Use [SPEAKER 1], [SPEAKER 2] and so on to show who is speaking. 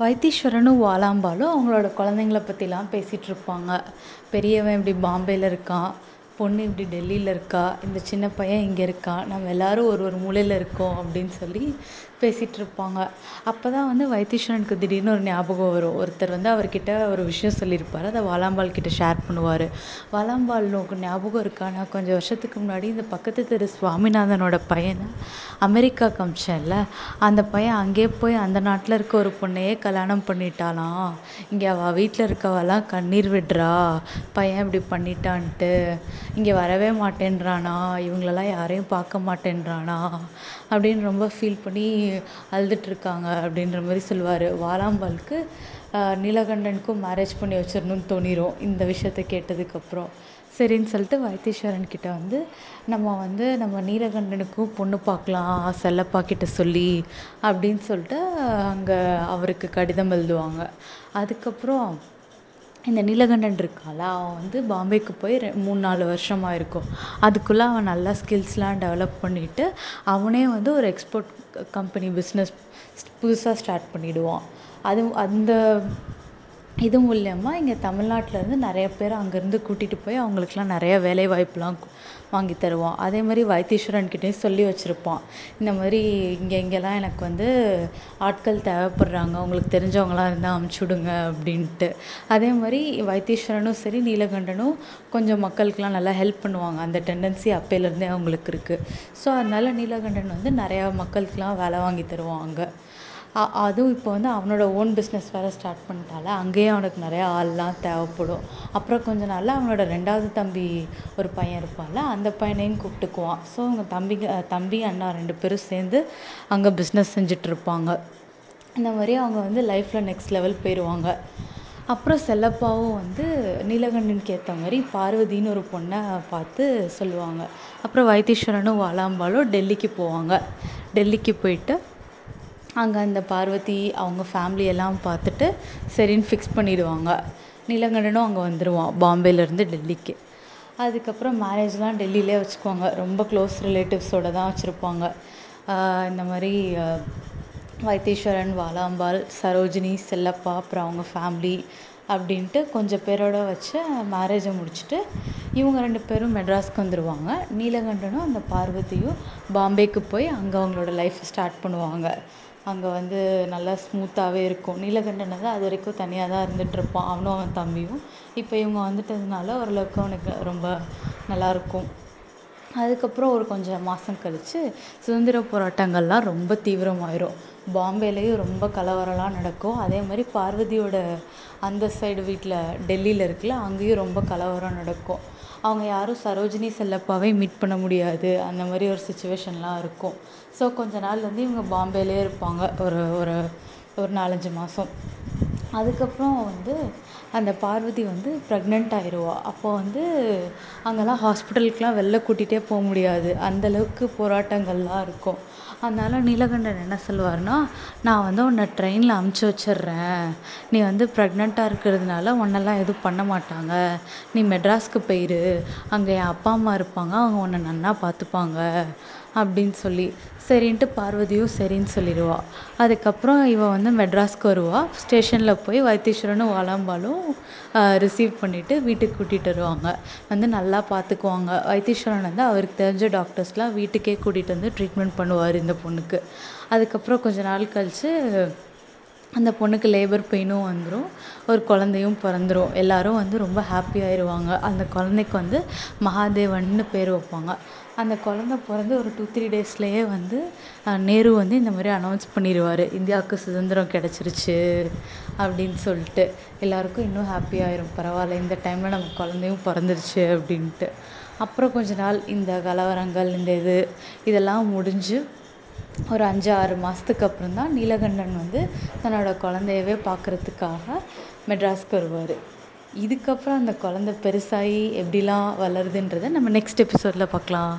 [SPEAKER 1] வைத்தீஸ்வரனும் வாலாம்பாலும் அவங்களோட குழந்தைங்கள பற்றிலாம் பேசிகிட்ருப்பாங்க பெரியவன் இப்படி பாம்பேயில் இருக்கான். பொண்ணு இப்படி டெல்லியில் இருக்கா? இந்த சின்ன பையன் இங்கே இருக்கான் நம்ம எல்லாரும் ஒரு ஒரு மூலையில் இருக்கோம் அப்படின்னு சொல்லி பேசிகிட்ருப்பாங்க அப்போ தான் வந்து வைத்தீஸ்வரனுக்கு திடீர்னு ஒரு ஞாபகம் வரும். ஒருத்தர் வந்து அவர்கிட்ட ஒரு விஷயம் சொல்லியிருப்பார். அதை வாலாம்பாள் கிட்ட ஷேர் பண்ணுவார். வாலாம்பாள் உனக்கு ஞாபகம் இருக்கா? நான் கொஞ்சம் வருஷத்துக்கு முன்னாடி இந்த பக்கத்து தெரு சுவாமிநாதனோட பையனை அமெரிக்காவுக்கு அமிச்சேன்ல. அந்த பையன் அங்கேயே போய் அந்த நாட்டில் இருக்க ஒரு பொண்ணையே கல்யாணம் பண்ணிட்டாலாம் இங்கே அவள் வீட்டில் இருக்கவெல்லாம் கண்ணீர் விடுறா. பையன் இப்படி பண்ணிட்டான்ட்டு. இங்கே வரவே மாட்டேன்றானா? இவங்களெல்லாம் யாரையும் பார்க்க மாட்டேன்றானா? அப்படின்னு ரொம்ப ஃபீல் பண்ணி அழுதுட்ருக்காங்க அப்படின்ற மாதிரி சொல்லுவார். வாலாம்பாலுக்கு நீலகண்டனுக்கும் மேரேஜ் பண்ணி வச்சிடணும்னு தோணிரும் இந்த விஷயத்த கேட்டதுக்கப்புறம் சரின்னு சொல்லிட்டு வைத்தீஸ்வரன் கிட்ட வந்து நம்ம வந்து நம்ம நீலகண்டனுக்கும் பொண்ணு பார்க்கலாம் செல்லப்பா கிட்ட சொல்லி அப்படின்னு சொல்லிட்டு அங்கே அவருக்கு கடிதம் எழுதுவாங்க. அதுக்கப்புறம் இந்த நீலகண்டன் இருக்கான்ல அவன் வந்து பாம்பேக்கு போய் ரெ மூணு நாலு வருஷமாக இருக்கும். அதுக்குள்ளே அவன் நல்லா ஸ்கில்ஸ்லாம் டெவலப் பண்ணிட்டு அவனே வந்து ஒரு எக்ஸ்போர்ட் கம்பெனி பிஸ்னஸ் புதுசாக ஸ்டார்ட் பண்ணிவிடுவான் அதுவும் அந்த இது மூலயமா இங்கே தமிழ்நாட்டிலேருந்து நிறைய பேர் அங்கேருந்து கூட்டிகிட்டு போய் அவங்களுக்குலாம் நிறைய வேலைவாய்ப்புலாம் வாங்கி தருவோம். அதே மாதிரி வைத்தீஸ்வரன் கிட்டேயும் சொல்லி வச்சுருப்போம். இந்த மாதிரி இங்கே இங்கேலாம் எனக்கு வந்து ஆட்கள் தேவைப்படுறாங்க. உங்களுக்கு தெரிஞ்சவங்களாம் இருந்தால் அனுப்பிச்சி விடுங்க அப்படின்ட்டு. அதே மாதிரி வைத்தீஸ்வரனும் சரி நீலகண்டனும் கொஞ்சம் மக்களுக்குலாம் நல்லா ஹெல்ப் பண்ணுவாங்க. அந்த டெண்டன்சி அப்போலேருந்தே அவங்களுக்கு இருக்குது ஸோ அதனால நீலகண்டன் வந்து நிறையா மக்களுக்குலாம் வேலை வாங்கி தருவான் அங்கே அதுவும் இப்போ வந்து அவனோட ஓன் பிஸ்னஸ் வேறு ஸ்டார்ட் பண்ணிட்டால அங்கேயும் அவனுக்கு நிறையா ஆள்லாம் தேவைப்படும். அப்புறம் கொஞ்ச நாளில் அவனோட ரெண்டாவது தம்பி ஒரு பையன் இருப்பான்ல அந்த பையனையும் கூப்பிட்டுக்குவான். ஸோ அவங்க தம்பிங்க தம்பி அண்ணா ரெண்டு பேரும் சேர்ந்து அங்கே பிஸ்னஸ் செஞ்சிட்ருப்பாங்க இந்த மாதிரி அவங்க வந்து லைஃப்பில் நெக்ஸ்ட் லெவல் போயிடுவாங்க அப்புறம் செல்லப்பாவும் வந்து நீலகண்டனுக்கு ஏற்ற மாதிரி பார்வதின்னு ஒரு பொண்ணை பார்த்து சொல்லுவாங்க. அப்புறம் வைத்தீஸ்வரனும் வாலாம்பாலும் டெல்லிக்கு போவாங்க. டெல்லிக்கு போயிட்டு அங்கே அந்த பார்வதி அவங்க ஃபேமிலி எல்லாம் பார்த்துட்டு சரின்னு ஃபிக்ஸ் பண்ணிடுவாங்க. நீலகண்டனும் அங்கே வந்துடுவான் பாம்பேலேருந்து டெல்லிக்கு. அதுக்கப்புறம் மேரேஜ்லாம் டெல்லியிலே வச்சுக்குவாங்க. ரொம்ப க்ளோஸ் ரிலேட்டிவ்ஸோடு தான் வச்சுருப்பாங்க. இந்த மாதிரி வைத்தீஸ்வரன் வாலாம்பாள் சரோஜினி செல்லப்பா அப்புறம் அவங்க ஃபேமிலி அப்படின்ட்டு கொஞ்சம் பேரோட வச்சு மேரேஜை முடிச்சுட்டு இவங்க ரெண்டு பேரும் மெட்ராஸ்க்கு வந்துடுவாங்க நீலகண்டனும் அந்த பார்வதியும் பாம்பேக்கு போய் அங்கே அவங்களோட லைஃப் ஸ்டார்ட் பண்ணுவாங்க. அங்கே வந்து நல்லா ஸ்மூத்தாகவே இருக்கும். நீலகண்டன் வந்து அது வரைக்கும் தனியாக தான் இருந்துகிட்ருப்பான் அவனும் அவன் தம்பியும். இப்போ இவங்க வந்துட்டதுனால ஓரளவுக்கு அவனுக்கு ரொம்ப நல்லாயிருக்கும் அதுக்கப்புறம் ஒரு கொஞ்சம் மாதம் கழித்து சுதந்திர போராட்டங்கள்லாம் ரொம்ப தீவிரமாயிரும். பாம்பேலேயும் ரொம்ப கலவரம்லாம் நடக்கும். அதே மாதிரி பார்வதியோட அந்த சைடு வீட்டில் டெல்லியில் இருக்குல்ல அங்கேயும் ரொம்ப கலவரம் நடக்கும். அவங்க யாரும் சரோஜினி செல்லப்பாவையும் மீட் பண்ண முடியாது. அந்த மாதிரி ஒரு சுச்சுவேஷன்லாம் இருக்கும். ஸோ கொஞ்ச நாள் வந்து இவங்க பாம்பேலேயே இருப்பாங்க. ஒரு ஒரு ஒரு நாலஞ்சு மாதம் அதுக்கப்புறம் வந்து அந்த பார்வதி வந்து ப்ரெக்னென்ட் ஆயிடுவா அப்போ வந்து அங்கெல்லாம் ஹாஸ்பிட்டலுக்குலாம் வெளில கூட்டிகிட்டே போக முடியாது. அந்தளவுக்கு போராட்டங்கள்லாம் இருக்கும். அதனால் நீலகண்டன் என்ன சொல்லுவாருன்னா நான் வந்து உன்னை ட்ரெயினில் அமுச்சு வச்சிடுறேன். நீ வந்து ப்ரெக்னென்ட்டாக இருக்கிறதுனால உன்னெல்லாம் எதுவும் பண்ண மாட்டாங்க. நீ மெட்ராஸ்க்கு போயிரு. அங்கே என் அப்பா அம்மா இருப்பாங்க. அவங்க உன்னை நல்லா பார்த்துப்பாங்க. அப்படின்னு சொல்லி. சரின்ட்டு பார்வதியும் சரின்னு சொல்லிடுவா. அதுக்கப்புறம் இவள் வந்து மெட்ராஸ்க்கு வருவாள் ஸ்டேஷனில் போய் வைத்தீஸ்வரனும் வாலாம்பாலும் ரிசீவ் பண்ணிவிட்டு வீட்டுக்கு கூட்டிகிட்டு வருவாங்க. வந்து நல்லா பார்த்துக்குவாங்க. வைத்தீஸ்வரன் வந்து அவருக்கு தெரிஞ்ச டாக்டர்ஸ்லாம் வீட்டுக்கே கூட்டிகிட்டு வந்து ட்ரீட்மெண்ட் பண்ணுவார் இந்த பொண்ணுக்கு. அதுக்கப்புறம் கொஞ்ச நாள் கழித்து அந்த பொண்ணுக்கு லேபர் பெயினும் வந்துடும் ஒரு குழந்தையும் பிறந்துரும். எல்லோரும் வந்து ரொம்ப ஹாப்பி ஆயிடுவாங்க அந்த குழந்தைக்கு வந்து மகாதேவன்னு பேர் வைப்பாங்க. அந்த குழந்த பிறந்து ஒரு டூ த்ரீ டேஸ்லேயே வந்து நேரு வந்து இந்த மாதிரி அனௌன்ஸ் பண்ணிடுவார் இந்தியாவுக்கு சுதந்திரம் கிடச்சிருச்சு அப்படின்னு சொல்லிட்டு. எல்லாருக்கும் இன்னும் ஹாப்பி ஆயிரும். பரவாயில்ல இந்த டைமில் நம்ம குழந்தையும் பிறந்துருச்சு அப்படின்ட்டு. அப்புறம் கொஞ்ச நாள் இந்த கலவரங்கள் இந்த இது இதெல்லாம் முடிஞ்சு ஒரு அஞ்சு ஆறு மாதத்துக்கு அப்புறம் தான் நீலகண்டன் வந்து தன்னோட குழந்தையவே பார்க்கறதுக்காக மெட்ராஸ்க்கு வருவார். இதுக்கப்புறம் அந்த குழந்த பெருசாகி எப்படிலாம் வளருதுன்றதை நம்ம நெக்ஸ்ட் எபிசோடில் பார்க்கலாம்.